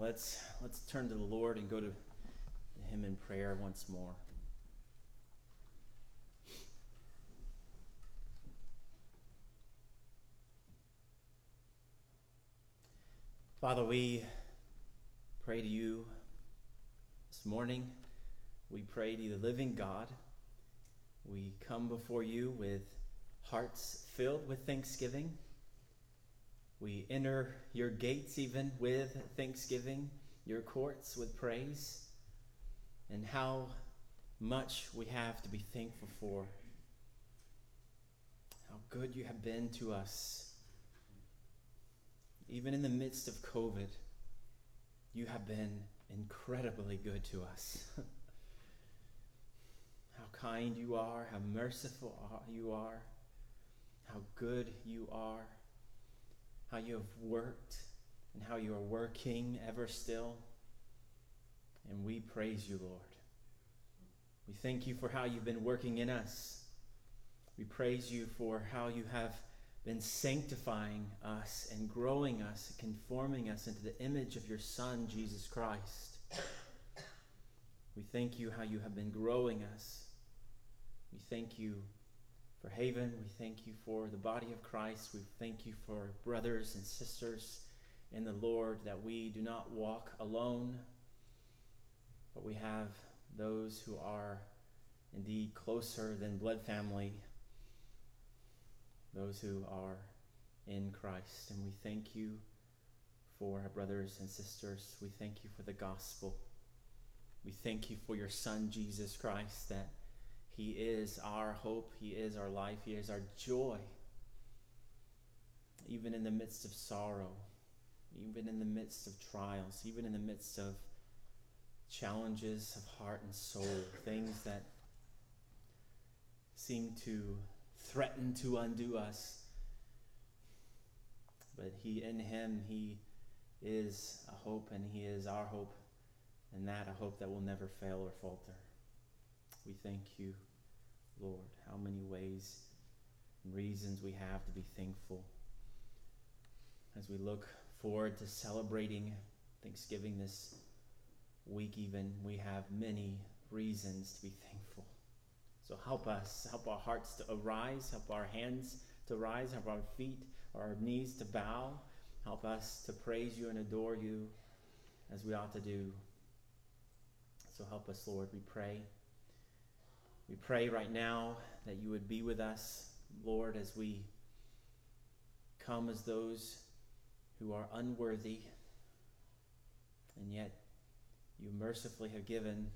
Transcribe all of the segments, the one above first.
let's let's turn to the Lord and go to him in prayer once more. Father, we pray to you this morning. We pray to the living God. We come before you with hearts filled with thanksgiving. We enter your gates even with thanksgiving, your courts with praise, and how much we have to be thankful for. How good you have been to us. Even in the midst of COVID, you have been incredibly good to us. how kind you are, how merciful you are, how good you are how you have worked and how you are working ever still. And we praise you, Lord. We thank you for how you've been working in us. We praise you for how you have been sanctifying us and growing us, conforming us into the image of your Son, Jesus Christ. We thank you how you have been growing us. We thank you for Haven. We thank you for the body of Christ. We thank you for brothers and sisters in the Lord that we do not walk alone, but we have those who are indeed closer than blood family, those who are in Christ. And we thank you for our brothers and sisters. We thank you for the gospel. We thank you for your Son, Jesus Christ, that he is our hope. He is our life. He is our joy. Even in the midst of sorrow, even in the midst of trials, even in the midst of challenges of heart and soul, things that seem to threaten to undo us. But he in him he is a hope and he is our hope and that a hope that will never fail or falter. We thank you. Lord, how many ways and reasons we have to be thankful. As we look forward to celebrating Thanksgiving this week, even, we have many reasons to be thankful. So help us, help our hearts to arise, help our hands to rise, help our feet, our knees to bow. Help us to praise you and adore you as we ought to do. So help us, Lord, we pray. We pray right now that you would be with us, Lord, as we come as those who are unworthy, and yet you mercifully have given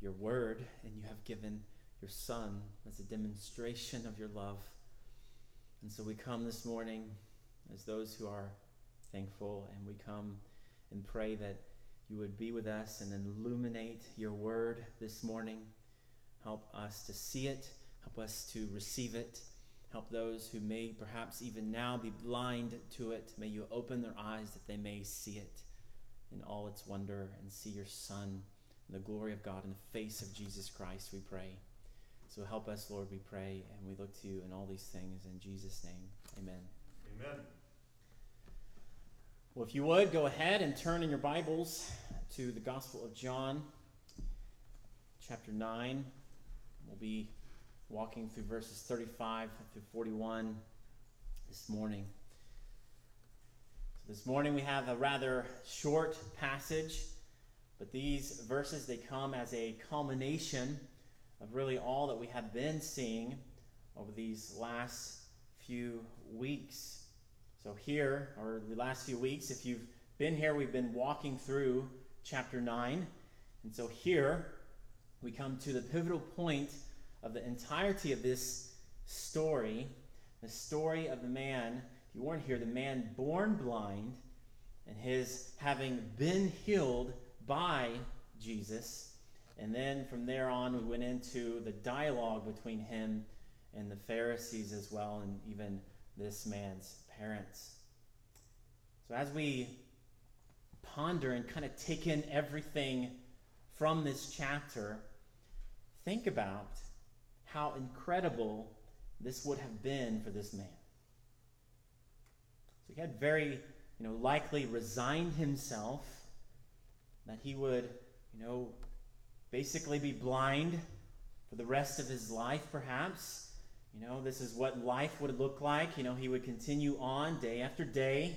your word and you have given your Son as a demonstration of your love. And so we come this morning as those who are thankful, and we come and pray that you would be with us and illuminate your word this morning. Help us to see it. Help us to receive it. Help those who may perhaps even now be blind to it. May you open their eyes that they may see it in all its wonder and see your Son and the glory of God in the face of Jesus Christ, we pray. So help us, Lord, we pray, and we look to you in all these things. In Jesus' name, amen. Amen. Well, if you would, go ahead and turn in your Bibles to the Gospel of John, chapter 9. We'll be walking through verses 35 through 41 this morning. So this morning we have a rather short passage, but these verses they come as a culmination of really all that we have been seeing over these last few weeks. So here, or the last few weeks, if you've been here, we've been walking through chapter 9. And so here, we come to the pivotal point of the entirety of this story the story of the man, if you weren't here, the man born blind and his having been healed by Jesus. And then from there on, we went into the dialogue between him and the Pharisees as well, and even this man's parents. So as we ponder and kind of take in everything from this chapter, think about how incredible this would have been for this man. So he had very you know, likely resigned himself that he would, you know, basically be blind for the rest of his life, perhaps. You know, this is what life would look like. You know, he would continue on day after day,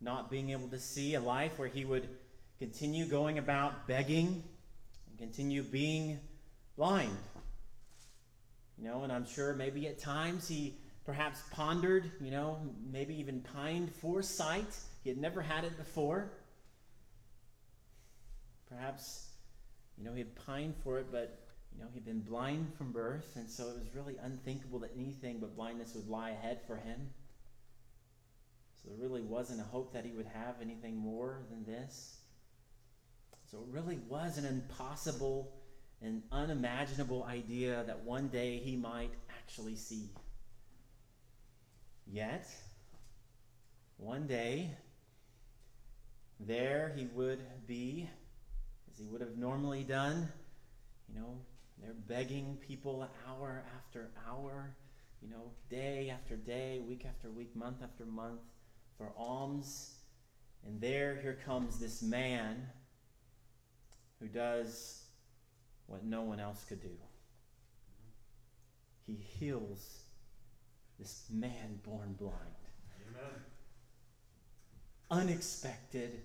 not being able to see a life where he would continue going about begging and continue being blind. You know, and I'm sure maybe at times he perhaps pondered, you know, maybe even pined for sight. He had never had it before. Perhaps, you know, he had pined for it, but, you know, he'd been blind from birth, and so it was really unthinkable that anything but blindness would lie ahead for him. So there really wasn't a hope that he would have anything more than this. So it really was an impossible and unimaginable idea that one day he might actually see. Yet, one day, there he would be, as he would have normally done. You know, they're begging people hour after hour, you know, day after day, week after week, month after month for alms. And there, here comes this man who does what no one else could do. He heals this man born blind. Amen. Unexpected,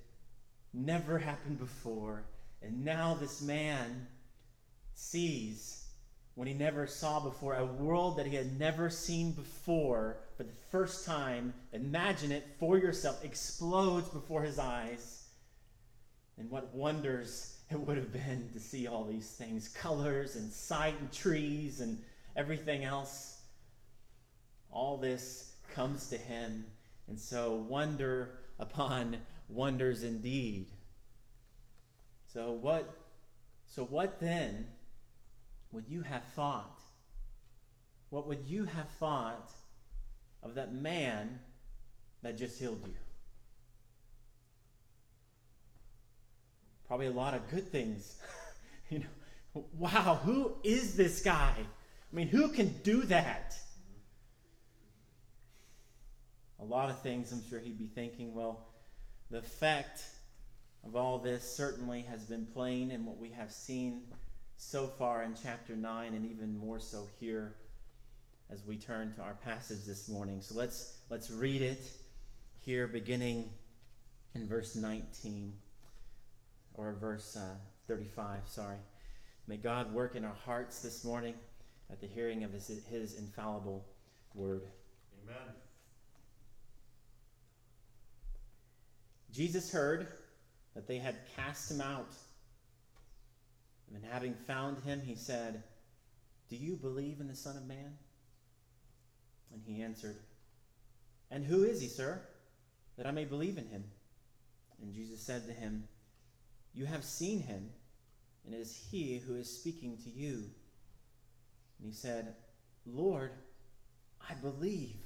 never happened before. And now this man sees when he never saw before a world that he had never seen before for the first time. Imagine it for yourself, explodes before his eyes. And what wonders it would have been to see all these things colors and sight and trees and everything else. All this comes to him. And so, wonder upon wonders indeed. So, what, so what then would you have thought? What would you have thought of that man that just healed you? Probably a lot of good things. you know, wow, who is this guy? I mean, who can do that? A lot of things I'm sure he'd be thinking, well, the effect of all this certainly has been plain in what we have seen so far in chapter 9 and even more so here as we turn to our passage this morning. So let's let's read it here beginning in verse 19 or verse uh, 35, sorry. May God work in our hearts this morning at the hearing of his, his infallible word. Amen. Jesus heard that they had cast him out. And having found him, he said, Do you believe in the Son of Man? And he answered, And who is he, sir, that I may believe in him? And Jesus said to him, you have seen him, and it is he who is speaking to you. And he said, Lord, I believe.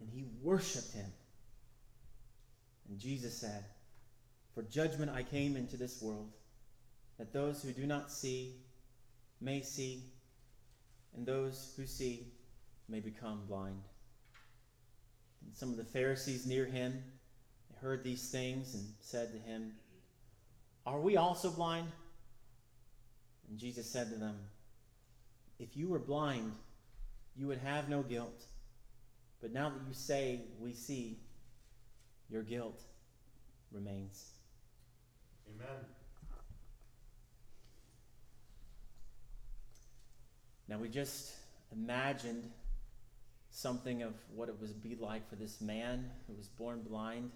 And he worshiped him. And Jesus said, For judgment I came into this world, that those who do not see may see, and those who see may become blind. And some of the Pharisees near him heard these things and said to him, are we also blind? And Jesus said to them, If you were blind, you would have no guilt. But now that you say, We see, your guilt remains. Amen. Now we just imagined something of what it would be like for this man who was born blind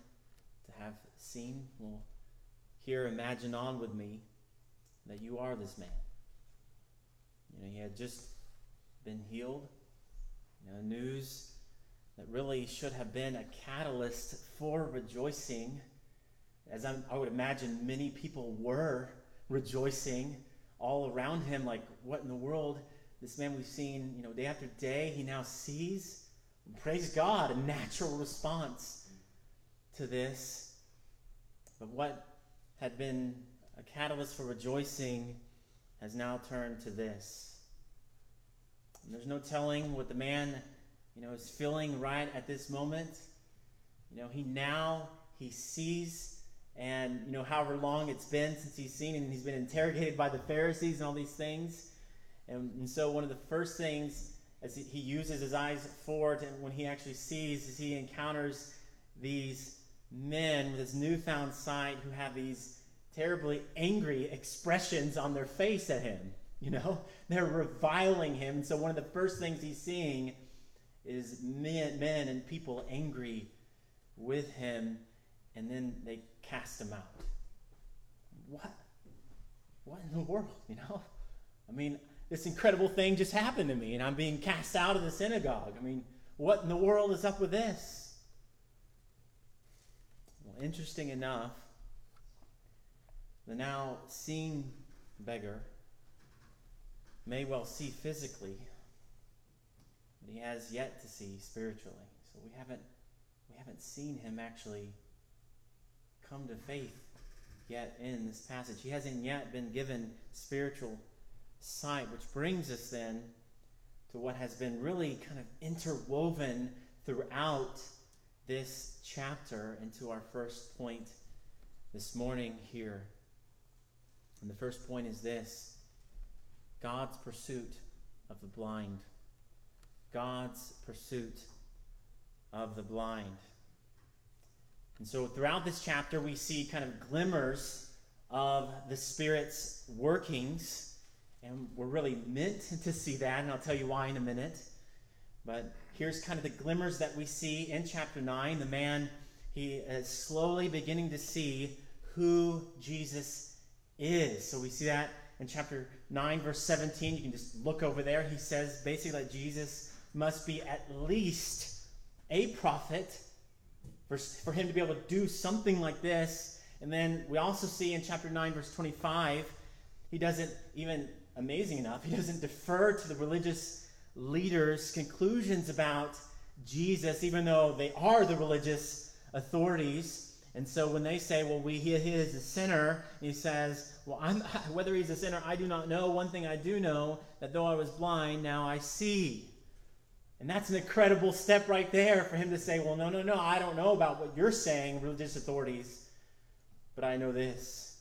to have seen. Well, here, imagine on with me that you are this man. You know, he had just been healed. You know, news that really should have been a catalyst for rejoicing, as I'm, i would imagine many people were rejoicing all around him. Like, what in the world? This man we've seen, you know, day after day, he now sees. Praise God, a natural response to this. But what had been a catalyst for rejoicing has now turned to this. And there's no telling what the man, you know, is feeling right at this moment. You know, he now he sees and you know however long it's been since he's seen and he's been interrogated by the Pharisees and all these things. And, and so one of the first things as he, uses his eyes forward and when he actually sees is he encounters these men with his newfound sight who have these terribly angry expressions on their face at him. You know, they're reviling him. So one of the first things he's seeing is men, men and people angry with him, and then they cast him out. What? What in the world? You know, I mean, this incredible thing just happened to me, and I'm being cast out of the synagogue. I mean, what in the world is up with this? Interesting enough, the now seen beggar may well see physically, but he has yet to see spiritually. So we haven't we haven't seen him actually come to faith yet in this passage. He hasn't yet been given spiritual sight, which brings us then to what has been really kind of interwoven throughout this chapter into our first point this morning here. And the first point is this God's pursuit of the blind. God's pursuit of the blind. And so throughout this chapter, we see kind of glimmers of the Spirit's workings. And we're really meant to see that, and I'll tell you why in a minute. But here's kind of the glimmers that we see in chapter 9. The man, he is slowly beginning to see who Jesus is. So we see that in chapter 9, verse 17. You can just look over there. He says basically that Jesus must be at least a prophet for, for him to be able to do something like this. And then we also see in chapter 9, verse 25, he doesn't even, amazing enough, he doesn't defer to the religious leaders' conclusions about Jesus, even though they are the religious authorities. And so when they say, well, we, he, he is a sinner, he says, well, I'm, whether he's a sinner, I do not know. One thing I do know, that though I was blind, now I see. And that's an incredible step right there for him to say, well, no, no, no, I don't know about what you're saying, religious authorities, but I know this.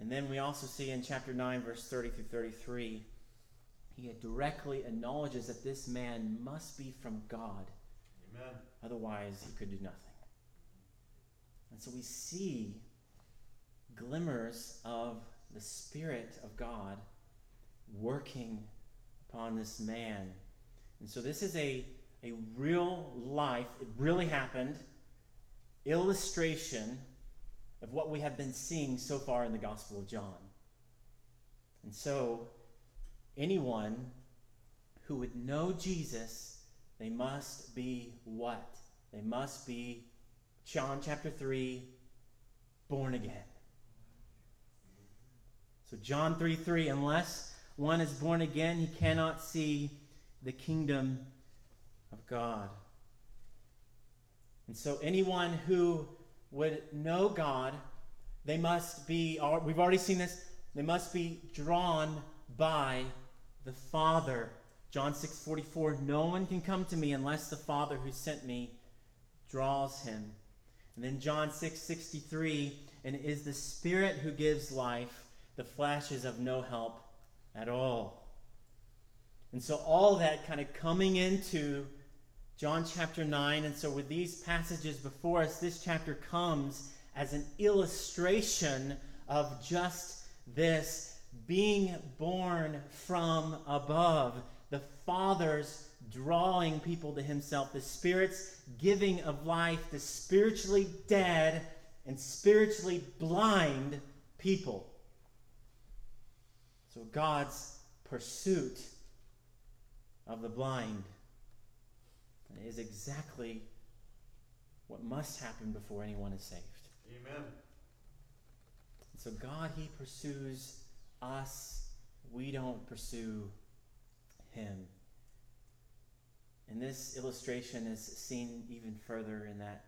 And then we also see in chapter 9, verse 30 through 33, he directly acknowledges that this man must be from God. Amen. Otherwise, he could do nothing. And so we see glimmers of the Spirit of God working upon this man. And so this is a, a real life, it really happened, illustration of what we have been seeing so far in the Gospel of John. And so, anyone who would know Jesus, they must be what? They must be, John chapter 3, born again. So, John 3 3, unless one is born again, he cannot see the kingdom of God. And so, anyone who would know God, they must be, uh, we've already seen this, they must be drawn by the Father. John 6 44, no one can come to me unless the Father who sent me draws him. And then John 6 63, and it is the Spirit who gives life, the flesh is of no help at all. And so, all that kind of coming into John chapter 9. And so, with these passages before us, this chapter comes as an illustration of just this being born from above. The Father's drawing people to Himself, the Spirit's giving of life, to spiritually dead and spiritually blind people. So God's pursuit of the blind is exactly what must happen before anyone is saved. Amen. So God, He pursues us. We don't pursue Him. And this illustration is seen even further in that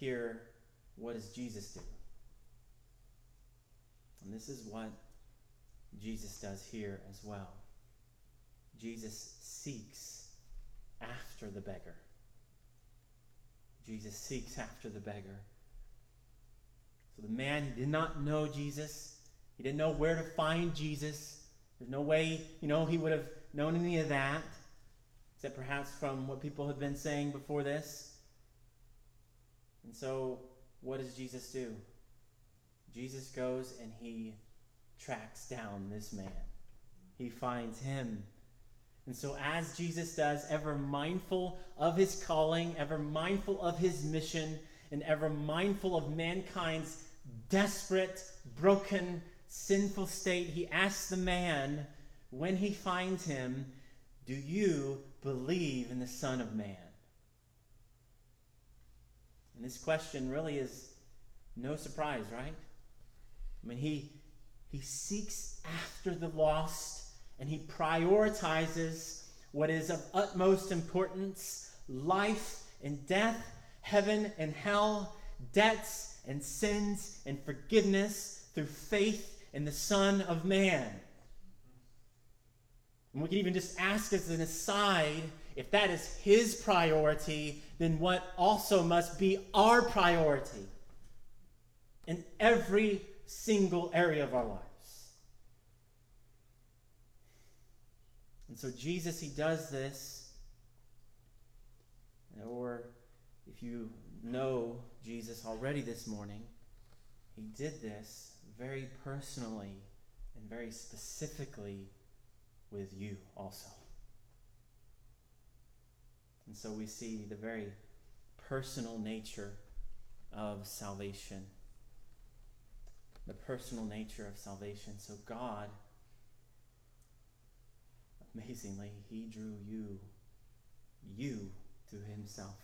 here, what does Jesus do? And this is what Jesus does here as well. Jesus seeks after the beggar. Jesus seeks after the beggar. So the man, did not know Jesus. He didn't know where to find Jesus. There's no way, you know, he would have known any of that, except perhaps from what people had been saying before this. And so, what does Jesus do? Jesus goes and he tracks down this man. He finds him. And so, as Jesus does, ever mindful of his calling, ever mindful of his mission, and ever mindful of mankind's desperate, broken, sinful state, he asks the man when he finds him, Do you believe in the Son of Man? And this question really is no surprise, right? I mean, he, he seeks after the lost and he prioritizes what is of utmost importance life and death, heaven and hell, debts and sins and forgiveness through faith in the Son of Man. And we can even just ask as an aside if that is his priority, then what also must be our priority in every single area of our lives. And so, Jesus, he does this, or if you know Jesus already this morning, he did this very personally and very specifically with you also. And so we see the very personal nature of salvation. The personal nature of salvation. So God, amazingly, He drew you, you to Himself.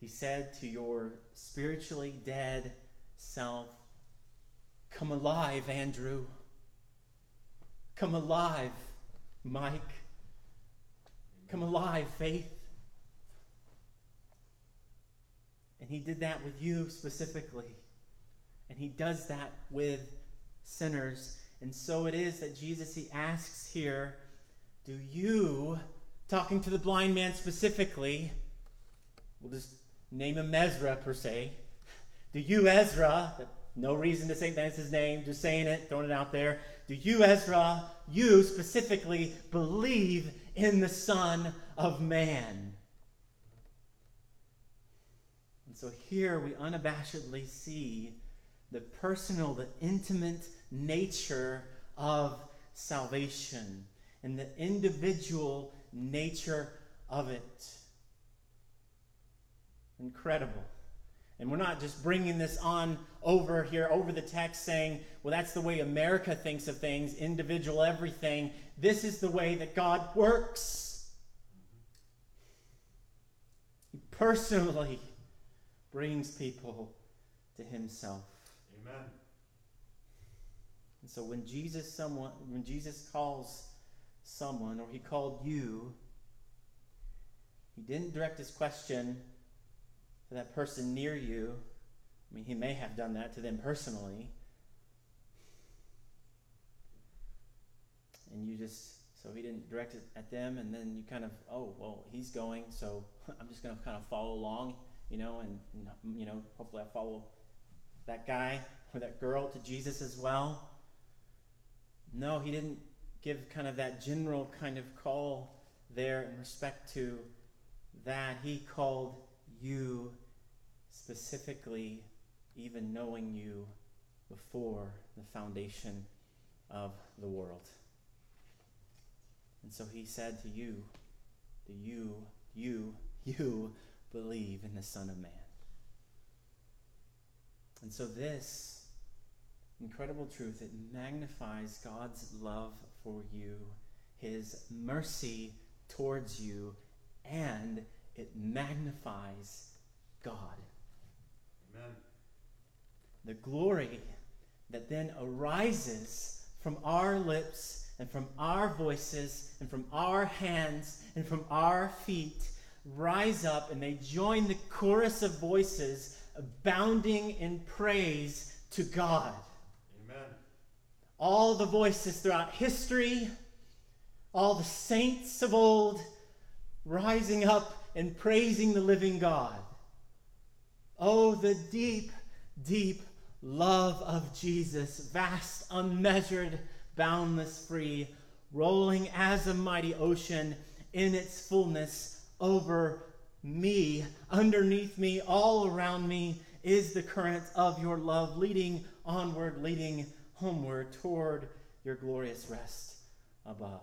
He said to your spiritually dead self, Come alive, Andrew. Come alive, Mike. Come alive, Faith. And he did that with you specifically. And he does that with sinners. And so it is that Jesus, he asks here, Do you, talking to the blind man specifically, we'll just name him Ezra per se, do you, Ezra, no reason to say that's his name, just saying it, throwing it out there. Do you, Ezra, you specifically believe in the Son of Man? And so here we unabashedly see the personal, the intimate nature of salvation and the individual nature of it. Incredible. And we're not just bringing this on over here, over the text, saying, well, that's the way America thinks of things, individual everything. This is the way that God works. He personally brings people to himself. Amen. And so when Jesus someone when Jesus calls someone or he called you, he didn't direct his question that person near you. I mean, he may have done that to them personally. And you just, so he didn't direct it at them, and then you kind of, oh, well, he's going, so I'm just going to kind of follow along, you know, and, you know, hopefully I follow that guy or that girl to Jesus as well. No, he didn't give kind of that general kind of call there in respect to that. He called you specifically, even knowing you before the foundation of the world. And so he said to you, Do you, you, you believe in the Son of Man? And so this incredible truth, it magnifies God's love for you, his mercy towards you, and it magnifies God. Amen. The glory that then arises from our lips and from our voices and from our hands and from our feet rise up and they join the chorus of voices abounding in praise to God. Amen. All the voices throughout history, all the saints of old rising up and praising the living God. Oh, the deep, deep love of Jesus, vast, unmeasured, boundless, free, rolling as a mighty ocean in its fullness over me, underneath me, all around me is the current of your love, leading onward, leading homeward toward your glorious rest above.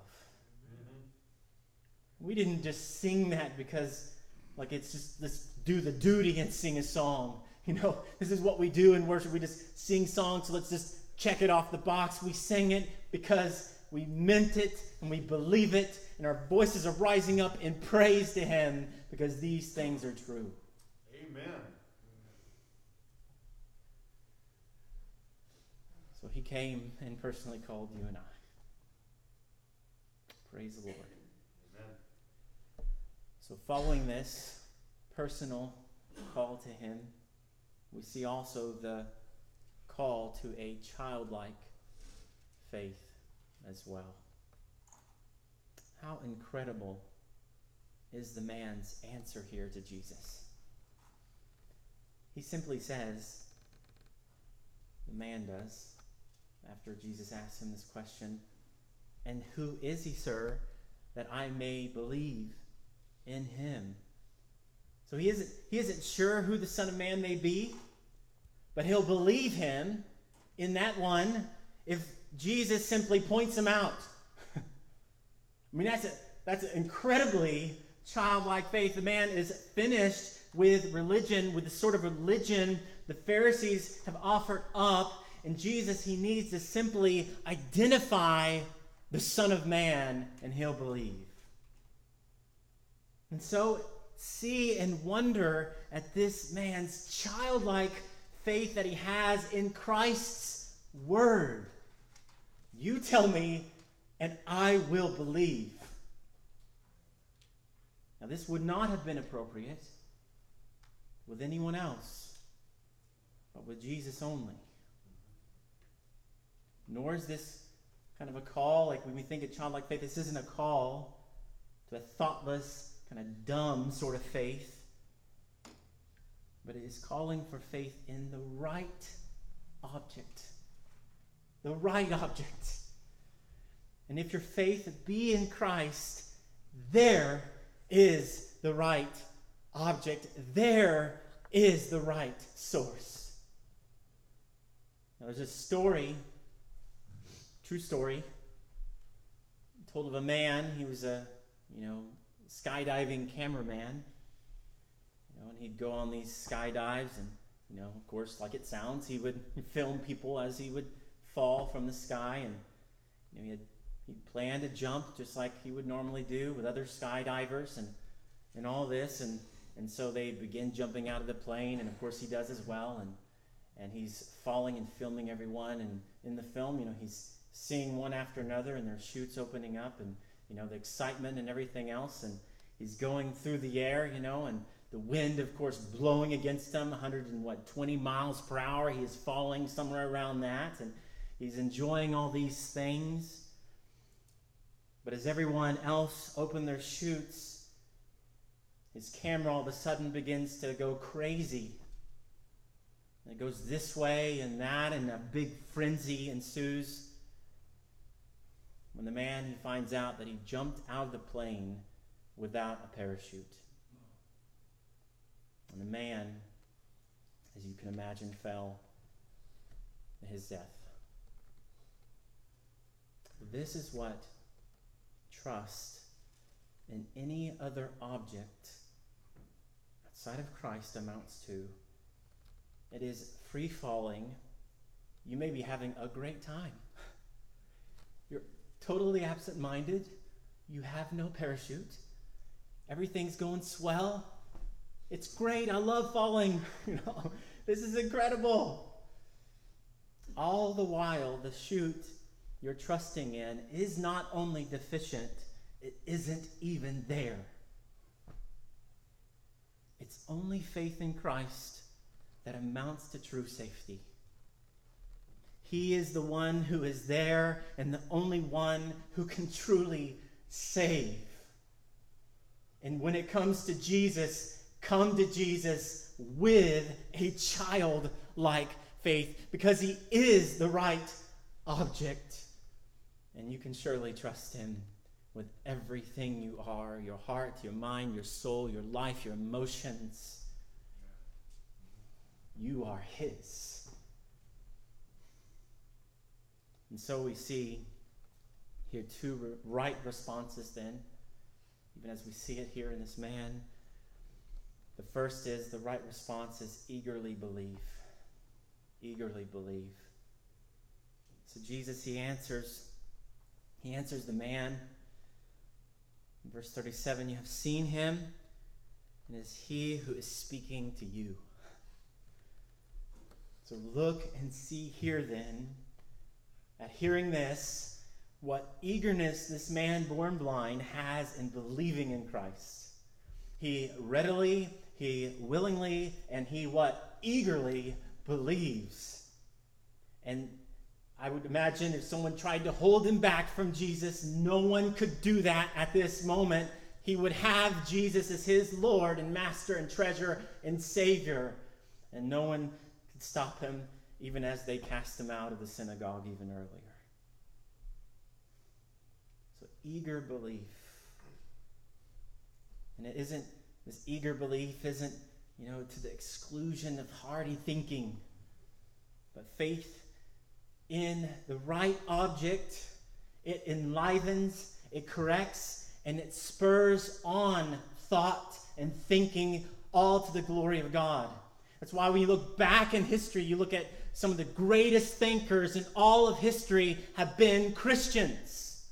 We didn't just sing that because, like, it's just let's do the duty and sing a song. You know, this is what we do in worship. We just sing songs, so let's just check it off the box. We sing it because we meant it and we believe it, and our voices are rising up in praise to Him because these things are true. Amen. So He came and personally called you and I. Praise the Lord. So, following this personal call to Him, we see also the call to a childlike faith as well. How incredible is the man's answer here to Jesus? He simply says, the man does, after Jesus asks him this question, And who is he, sir, that I may believe in him? So he isn't, he isn't sure who the Son of Man may be, but he'll believe him in that one if Jesus simply points him out. I mean, that's, a, that's an incredibly childlike faith. The man is finished with religion, with the sort of religion the Pharisees have offered up. And Jesus, he needs to simply identify the Son of Man, and he'll believe. And so see and wonder at this man's childlike faith that he has in Christ's word. You tell me, and I will believe. Now, this would not have been appropriate with anyone else, but with Jesus only. Nor is this kind of a call, like when we think of childlike faith, this isn't a call to a thoughtless, kind of dumb sort of faith, but it is calling for faith in the right object. The right object. And if your faith be in Christ, there is the right object. There is the right source. Now, there's a story, true story, told of a man. He was a, you know, skydiving cameraman. You know, and he'd go on these skydives, and you know, of course, like it sounds, he would film people as he would fall from the sky, and you know, he had he planned to jump just like he would normally do with other skydivers, and and all this, and and so they begin jumping out of the plane, and of course he does as well, and and he's falling and filming everyone, and in the film, you know, he's seeing one after another, and their chutes opening up, and you know, the excitement and everything else. And he's going through the air, you know, and the wind, of course, blowing against him, 100 and what, 20 miles per hour. He is falling somewhere around that, and he's enjoying all these things. But as everyone else open their chutes, his camera all of a sudden begins to go crazy. it goes this way and that, and a big frenzy ensues when the man he finds out that he jumped out of the plane without a parachute. And the man, as you can imagine, fell to his death. This is what trust in any other object outside of Christ amounts to. It is free falling. You may be having a great time totally absent minded. You have no parachute. Everything's going swell. It's great. I love falling. you know, this is incredible. All the while, the chute you're trusting in is not only deficient, it isn't even there. It's only faith in Christ that amounts to true safety. He is the one who is there and the only one who can truly save. And when it comes to Jesus, come to Jesus with a childlike faith because he is the right object. And you can surely trust him with everything you are your heart, your mind, your soul, your life, your emotions. You are his. And so we see here two right responses then, even as we see it here in this man. The first is the right response is eagerly believe. Eagerly believe. So Jesus, he answers, he answers the man. In verse 37, you have seen him, and it is he who is speaking to you. So look and see here then, at hearing this, what eagerness this man born blind has in believing in Christ. He readily, he willingly, and he what? Eagerly believes. And I would imagine if someone tried to hold him back from Jesus, no one could do that at this moment. He would have Jesus as his Lord and Master and treasure and Savior. And no one could stop him, even as they cast him out of the synagogue even earlier. So, eager belief. And it isn't, this eager belief isn't, you know, to the exclusion of hardy thinking, but faith in the right object, it enlivens, it corrects, and it spurs on thought and thinking all to the glory of God. That's why when you look back in history, you look at some of the greatest thinkers in all of history have been Christians.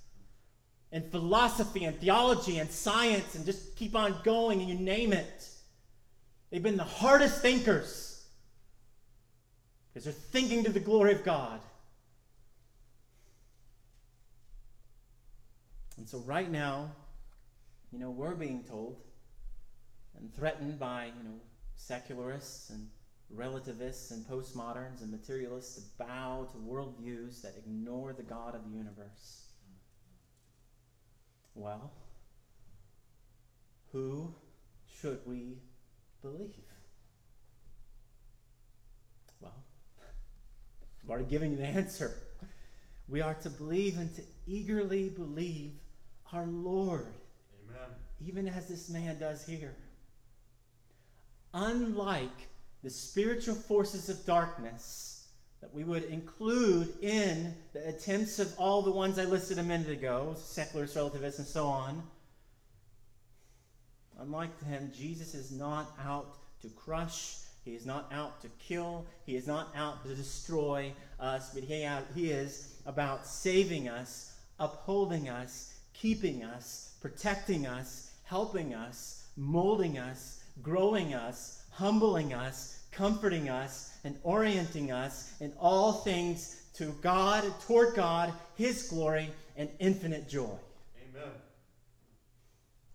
And philosophy and theology and science and just keep on going and you name it. They've been the hardest thinkers because they're thinking to the glory of God. And so, right now, you know, we're being told and threatened by, you know, secularists and relativists and postmoderns and materialists to bow to worldviews that ignore the God of the universe. Well, who should we believe? Well, I've already given you the answer. We are to believe and to eagerly believe our Lord. Amen. Even as this man does here. Unlike the spiritual forces of darkness that we would include in the attempts of all the ones I listed a minute ago, secularists, relativists, and so on, unlike them, Jesus is not out to crush, he is not out to kill, he is not out to destroy us, but he, he is about saving us, upholding us, keeping us, protecting us, helping us, molding us, growing us, humbling us, comforting us, and orienting us in all things to God, toward God, His glory, and infinite joy. Amen.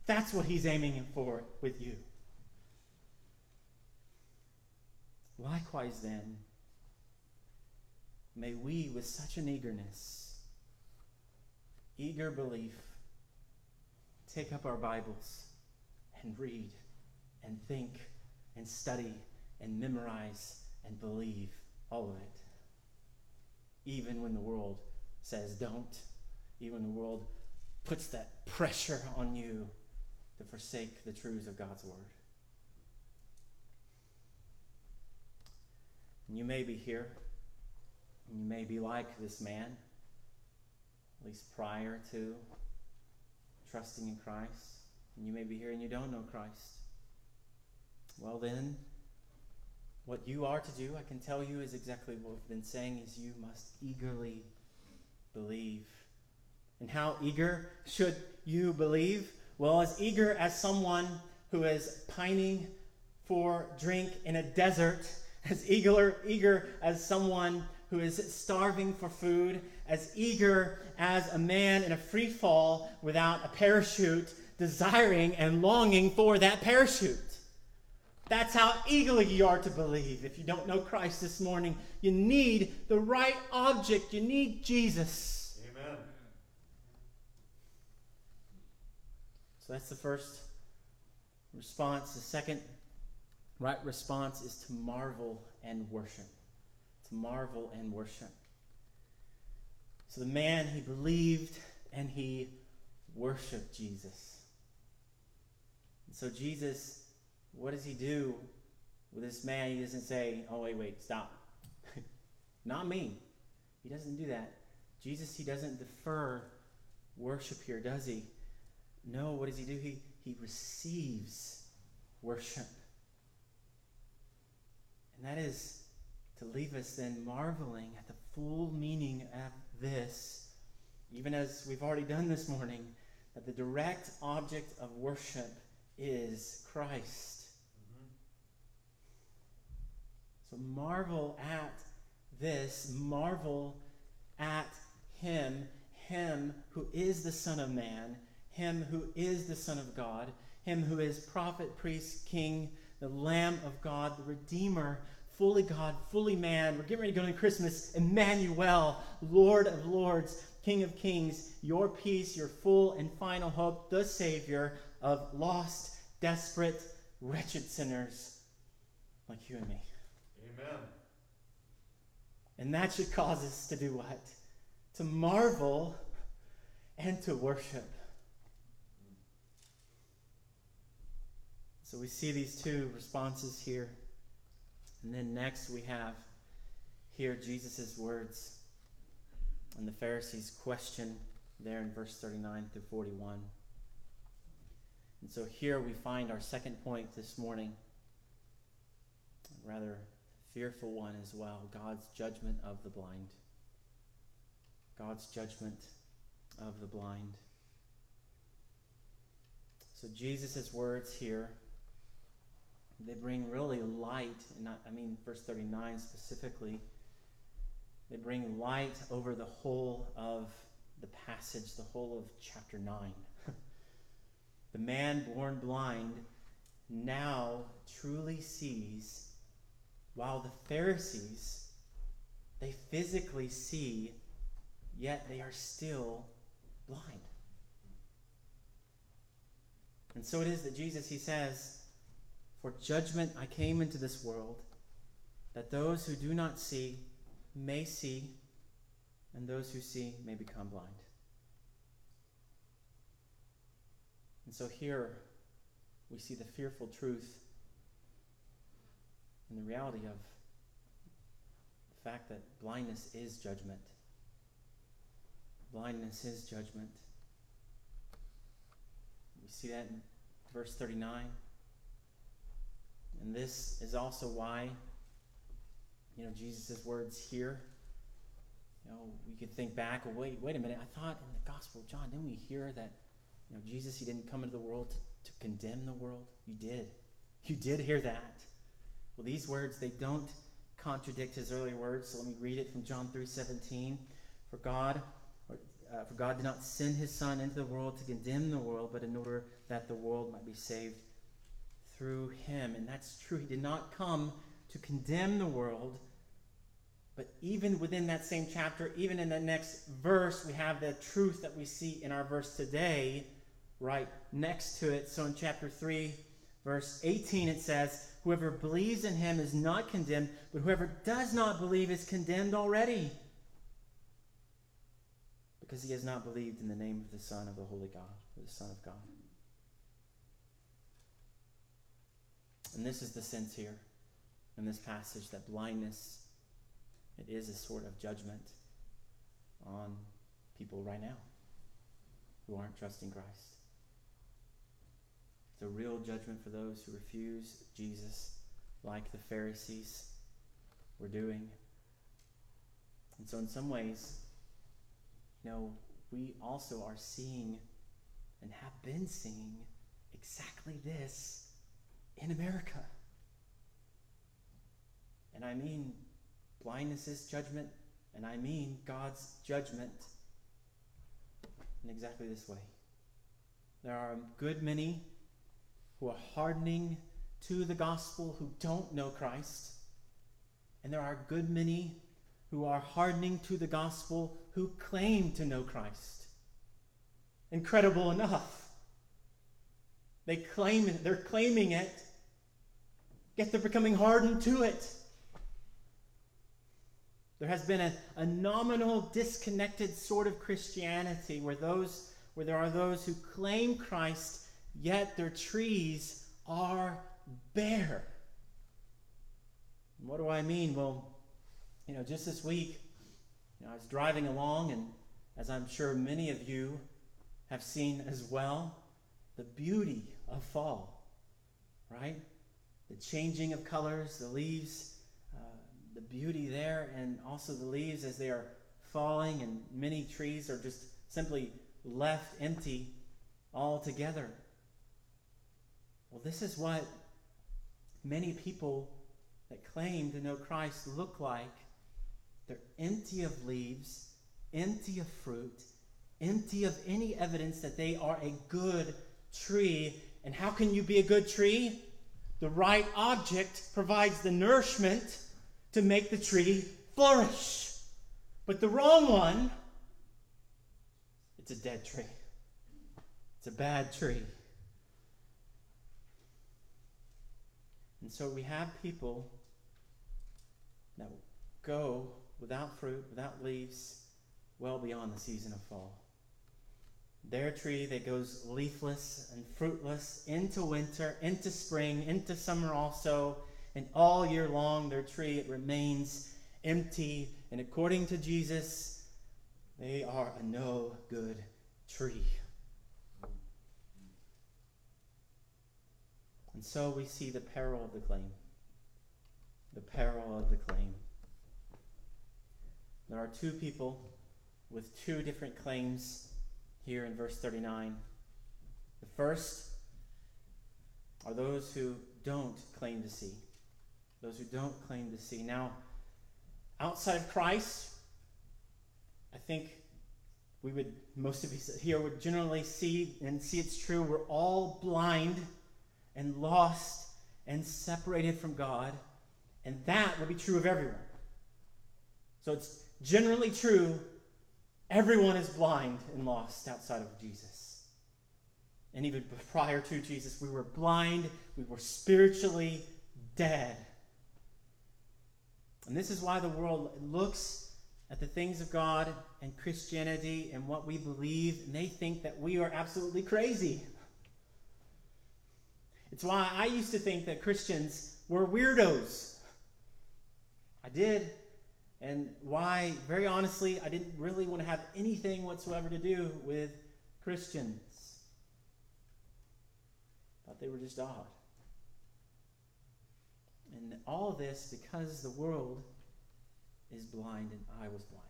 That's what He's aiming for with you. Likewise, then, may we, with such an eagerness, eager belief, take up our Bibles and read and think and study and memorize and believe all of it. Even when the world says don't, even when the world puts that pressure on you to forsake the truths of God's Word. And you may be here, and you may be like this man, at least prior to trusting in Christ, and you may be here and you don't know Christ. Well, then, what you are to do, I can tell you, is exactly what we've been saying: is you must eagerly believe. And how eager should you believe? Well, as eager as someone who is pining for drink in a desert, as eager, eager as someone who is starving for food, as eager as a man in a free fall without a parachute, desiring and longing for that parachute. That's how eagerly you are to believe. If you don't know Christ this morning, you need the right object. You need Jesus. Amen. So that's the first response. The second right response is to marvel and worship. To marvel and worship. So the man, he believed and he worshiped Jesus. And so Jesus, what does he do with this man? He doesn't say, oh, wait, wait, stop. Not me. He doesn't do that. Jesus, he doesn't defer worship here, does he? No, what does he do? He, he receives worship. And that is to leave us then marveling at the full meaning of this, even as we've already done this morning, that the direct object of worship is Christ. So marvel at this, marvel at Him, Him who is the Son of Man, Him who is the Son of God, Him who is prophet, priest, king, the Lamb of God, the Redeemer, fully God, fully man. We're getting ready to go to Christmas. Emmanuel, Lord of Lords, King of Kings, your peace, your full and final hope, the Savior of lost, desperate, wretched sinners like you and me. Amen. And that should cause us to do what? To marvel and to worship. So we see these two responses here. And then next we have here Jesus' words and the Pharisees' question there in verse 39 through 41. And so here we find our second point this morning, rather fearful one as well God's judgment of the blind. God's judgment of the blind. So Jesus' words here, they bring really light, and I mean verse 39 specifically, they bring light over the whole of the passage, the whole of chapter 9. the man born blind now truly sees while the Pharisees, they physically see, yet they are still blind. And so it is that Jesus, he says, For judgment I came into this world, that those who do not see may see, and those who see may become blind. And so here we see the fearful truth and the reality of the fact that blindness is judgment. Blindness is judgment. We see that in verse 39. And this is also why, you know, Jesus' words here. You know, we could think back, well, wait, wait a minute. I thought in the Gospel of John, didn't we hear that, you know, Jesus, he didn't come into the world to, to condemn the world? You did. You did hear that. Well, these words, they don't contradict his earlier words. So let me read it from John 3:17. For God, or, uh, for God did not send his Son into the world to condemn the world, but in order that the world might be saved through him. And that's true. He did not come to condemn the world. But even within that same chapter, even in the next verse, we have the truth that we see in our verse today right next to it. So in chapter 3, verse 18, it says, Whoever believes in him is not condemned, but whoever does not believe is condemned already. Because he has not believed in the name of the Son of the Holy God, the Son of God. And this is the sense here in this passage that blindness it is a sort of judgment on people right now who aren't trusting Christ. It's a real judgment for those who refuse Jesus, like the Pharisees were doing. And so, in some ways, you know, we also are seeing and have been seeing exactly this in America. And I mean, blindness is judgment, and I mean God's judgment in exactly this way. There are a good many who are hardening to the gospel who don't know Christ. And there are a good many who are hardening to the gospel who claim to know Christ. Incredible enough. They claim it, they're claiming it, yet they're becoming hardened to it. There has been a, a nominal, disconnected sort of Christianity where those where there are those who claim Christ, yet their trees are bare. what do I mean? Well, you know, just this week, you know, I was driving along, and as I'm sure many of you have seen as well, the beauty of fall, right? The changing of colors, the leaves, uh, the beauty there, and also the leaves as they are falling, and many trees are just simply left empty altogether. Well, this is what many people that claim to know Christ look like. They're empty of leaves, empty of fruit, empty of any evidence that they are a good tree. And how can you be a good tree? The right object provides the nourishment to make the tree flourish. But the wrong one, it's a dead tree. It's a bad tree. And so we have people that go without fruit, without leaves, well beyond the season of fall. Their tree that goes leafless and fruitless into winter, into spring, into summer also, and all year long their tree it remains empty. And according to Jesus, they are a no good tree. And so we see the peril of the claim. The peril of the claim. There are two people with two different claims here in verse 39. The first are those who don't claim to see. Those who don't claim to see. Now, outside of Christ, I think we would, most of us here would generally see and see it's true. We're all blind and lost and separated from God. And that would be true of everyone. So it's generally true everyone is blind and lost outside of Jesus. And even prior to Jesus, we were blind, we were spiritually dead. And this is why the world looks at the things of God and Christianity and what we believe, and they think that we are absolutely crazy. It's why I used to think that Christians were weirdos. I did. And why, very honestly, I didn't really want to have anything whatsoever to do with Christians. Thought they were just odd. And all this because the world is blind and I was blind.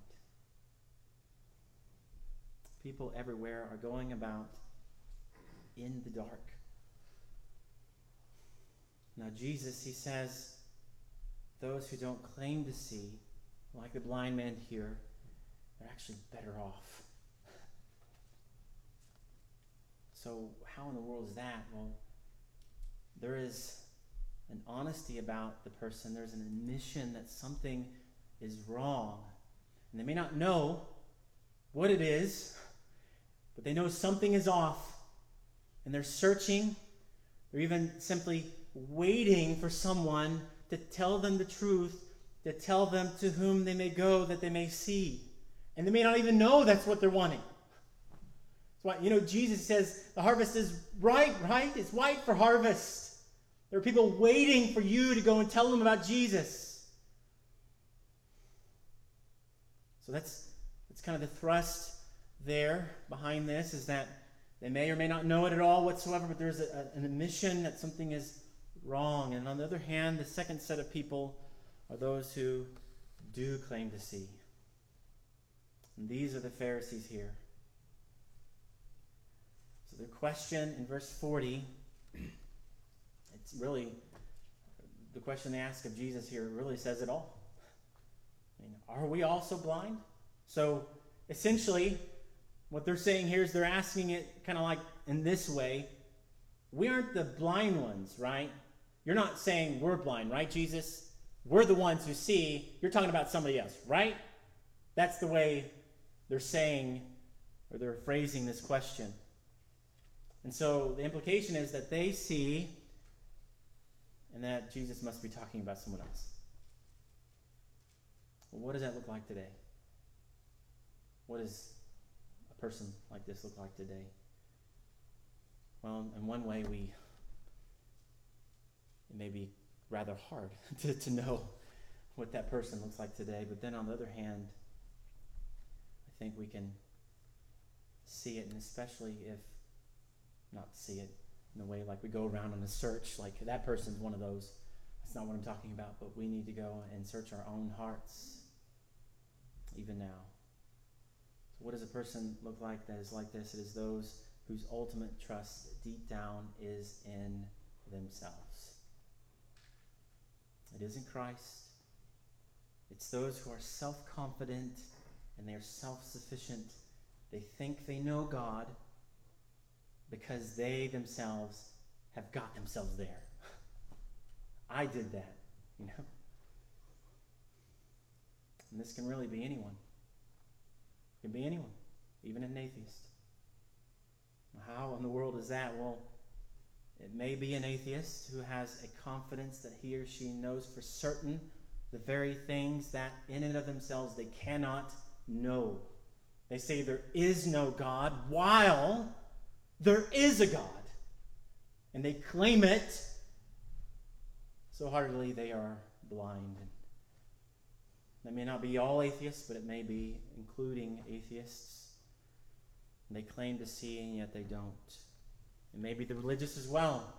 People everywhere are going about in the dark. Now, Jesus, he says, those who don't claim to see, like the blind man here, they're actually better off. So, how in the world is that? Well, there is an honesty about the person, there's an admission that something is wrong. And they may not know what it is, but they know something is off. And they're searching, they're even simply waiting for someone to tell them the truth, to tell them to whom they may go that they may see. And they may not even know that's what they're wanting. That's why, you know, Jesus says the harvest is ripe, right? It's white for harvest. There are people waiting for you to go and tell them about Jesus. So that's that's kind of the thrust there behind this is that they may or may not know it at all whatsoever, but there's a, a, an admission that something is wrong. And on the other hand, the second set of people are those who do claim to see. And these are the Pharisees here. So the question in verse 40, it's really the question they ask of Jesus here really says it all. I mean, are we also blind? So essentially, what they're saying here is they're asking it kind of like in this way we aren't the blind ones, right? You're not saying we're blind, right, Jesus? We're the ones who see. You're talking about somebody else, right? That's the way they're saying or they're phrasing this question. And so the implication is that they see and that Jesus must be talking about someone else. Well, what does that look like today? What does a person like this look like today? Well, in one way, we it may be rather hard to, to know what that person looks like today. But then on the other hand, I think we can see it, and especially if not see it in a way like we go around on a search, like that person's one of those. That's not what I'm talking about, but we need to go and search our own hearts even now. So, what does a person look like that is like this? It is those whose ultimate trust deep down is in themselves. It is in Christ. It's those who are self confident and they are self sufficient. They think they know God because they themselves have got themselves there. I did that, you know? And this can really be anyone. It can be anyone, even an atheist. How in the world is that? Well, it may be an atheist who has a confidence that he or she knows for certain the very things that in and of themselves they cannot know. They say there is no God while there is a God. And they claim it so heartily they are blind. They may not be all atheists, but it may be including atheists. And they claim to see, and yet they don't. It may be the religious as well.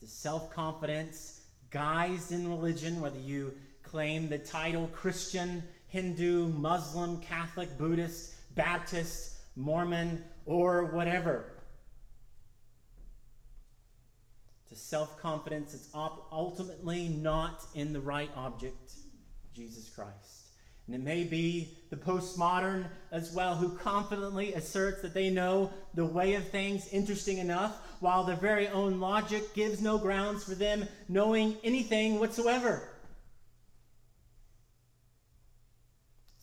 The self confidence guised in religion, whether you claim the title Christian, Hindu, Muslim, Catholic, Buddhist, Baptist, Mormon, or whatever. To self confidence, it's ultimately not in the right object, Jesus Christ. And it may be the postmodern as well who confidently asserts that they know the way of things interesting enough, while their very own logic gives no grounds for them knowing anything whatsoever.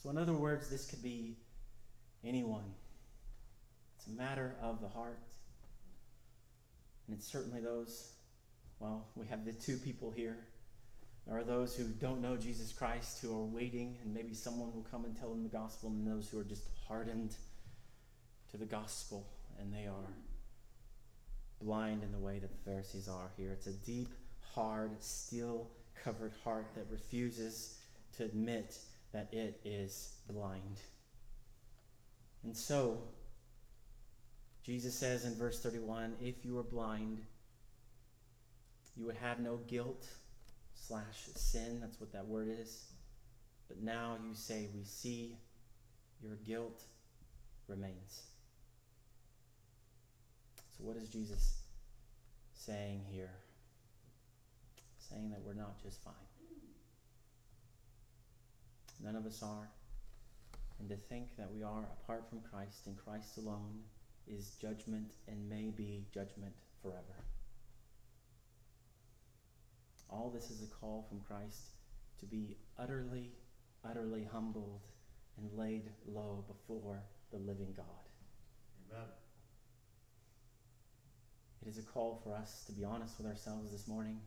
So, in other words, this could be anyone. It's a matter of the heart. And it's certainly those, well, we have the two people here. There are those who don't know Jesus Christ, who are waiting, and maybe someone will come and tell them the gospel, and those who are just hardened to the gospel, and they are blind in the way that the Pharisees are here. It's a deep, hard, steel covered heart that refuses to admit that it is blind. And so, Jesus says in verse 31 if you were blind, you would have no guilt slash sin. That's what that word is. But now you say, we see your guilt remains. So, what is Jesus saying here? Saying that we're not just fine. None of us are. And to think that we are apart from Christ and Christ alone is judgment and may be judgment forever. All this is a call from Christ to be utterly, utterly humbled and laid low before the living God. Amen. It is a call for us to be honest with ourselves this morning.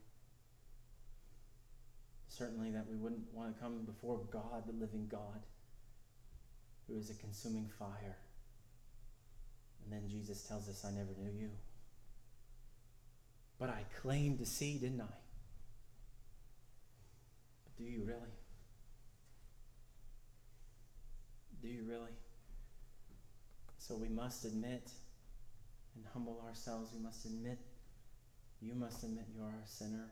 Certainly, that we wouldn't want to come before God, the living God, who is a consuming fire. And then Jesus tells us, I never knew you. But I claimed to see, didn't I? Do you really? Do you really? So we must admit and humble ourselves. We must admit, you must admit you are a sinner.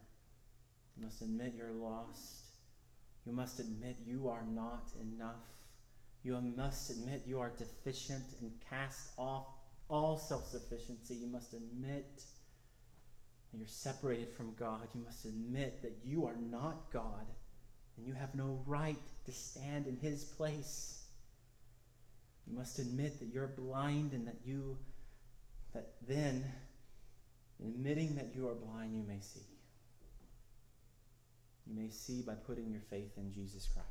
You must admit you're lost. You must admit you are not enough. You must admit you are deficient and cast off all self sufficiency. You must admit you're separated from God. You must admit that you are not God and you have no right to stand in his place. You must admit that you're blind and that you, that then, in admitting that you are blind, you may see. You may see by putting your faith in Jesus Christ.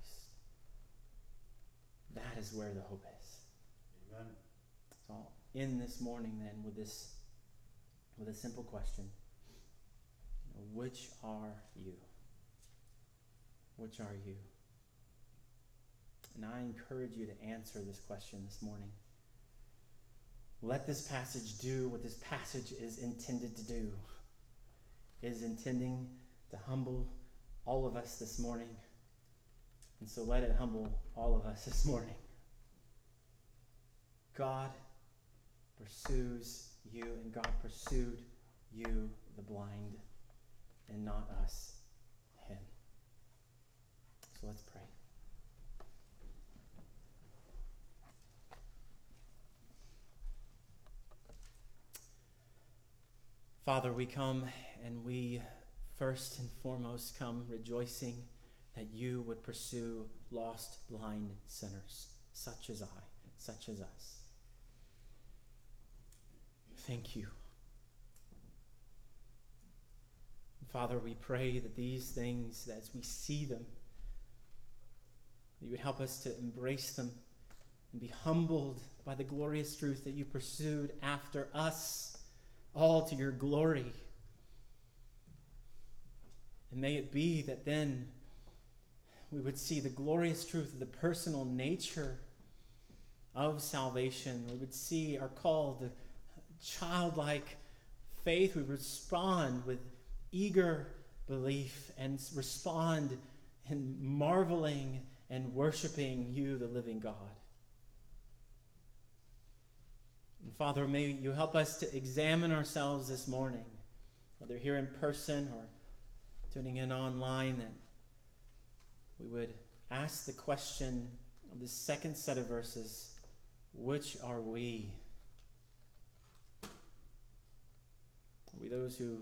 That is where the hope is. Amen. So in this morning then with this with a simple question. Which are you? Which are you? And I encourage you to answer this question this morning. Let this passage do what this passage is intended to do. It is intending to humble all of us this morning. And so let it humble all of us this morning. God pursues you, and God pursued you, the blind, and not us. Let's pray. Father, we come and we first and foremost come rejoicing that you would pursue lost, blind sinners, such as I, such as us. Thank you. Father, we pray that these things, as we see them, you would help us to embrace them and be humbled by the glorious truth that you pursued after us, all to your glory. And may it be that then we would see the glorious truth of the personal nature of salvation. We would see our call to childlike faith. We respond with eager belief and respond in marveling and worshiping you, the living God. And Father, may you help us to examine ourselves this morning, whether here in person or tuning in online, that we would ask the question of the second set of verses which are we? Are we those who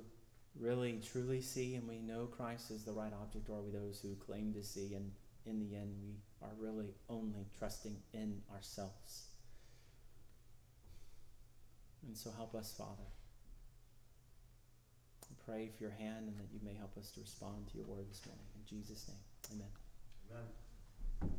really truly see and we know Christ is the right object, or are we those who claim to see and in the end we are really only trusting in ourselves? And so help us, Father. Pray for your hand and that you may help us to respond to your word this morning. In Jesus' name, amen. Amen.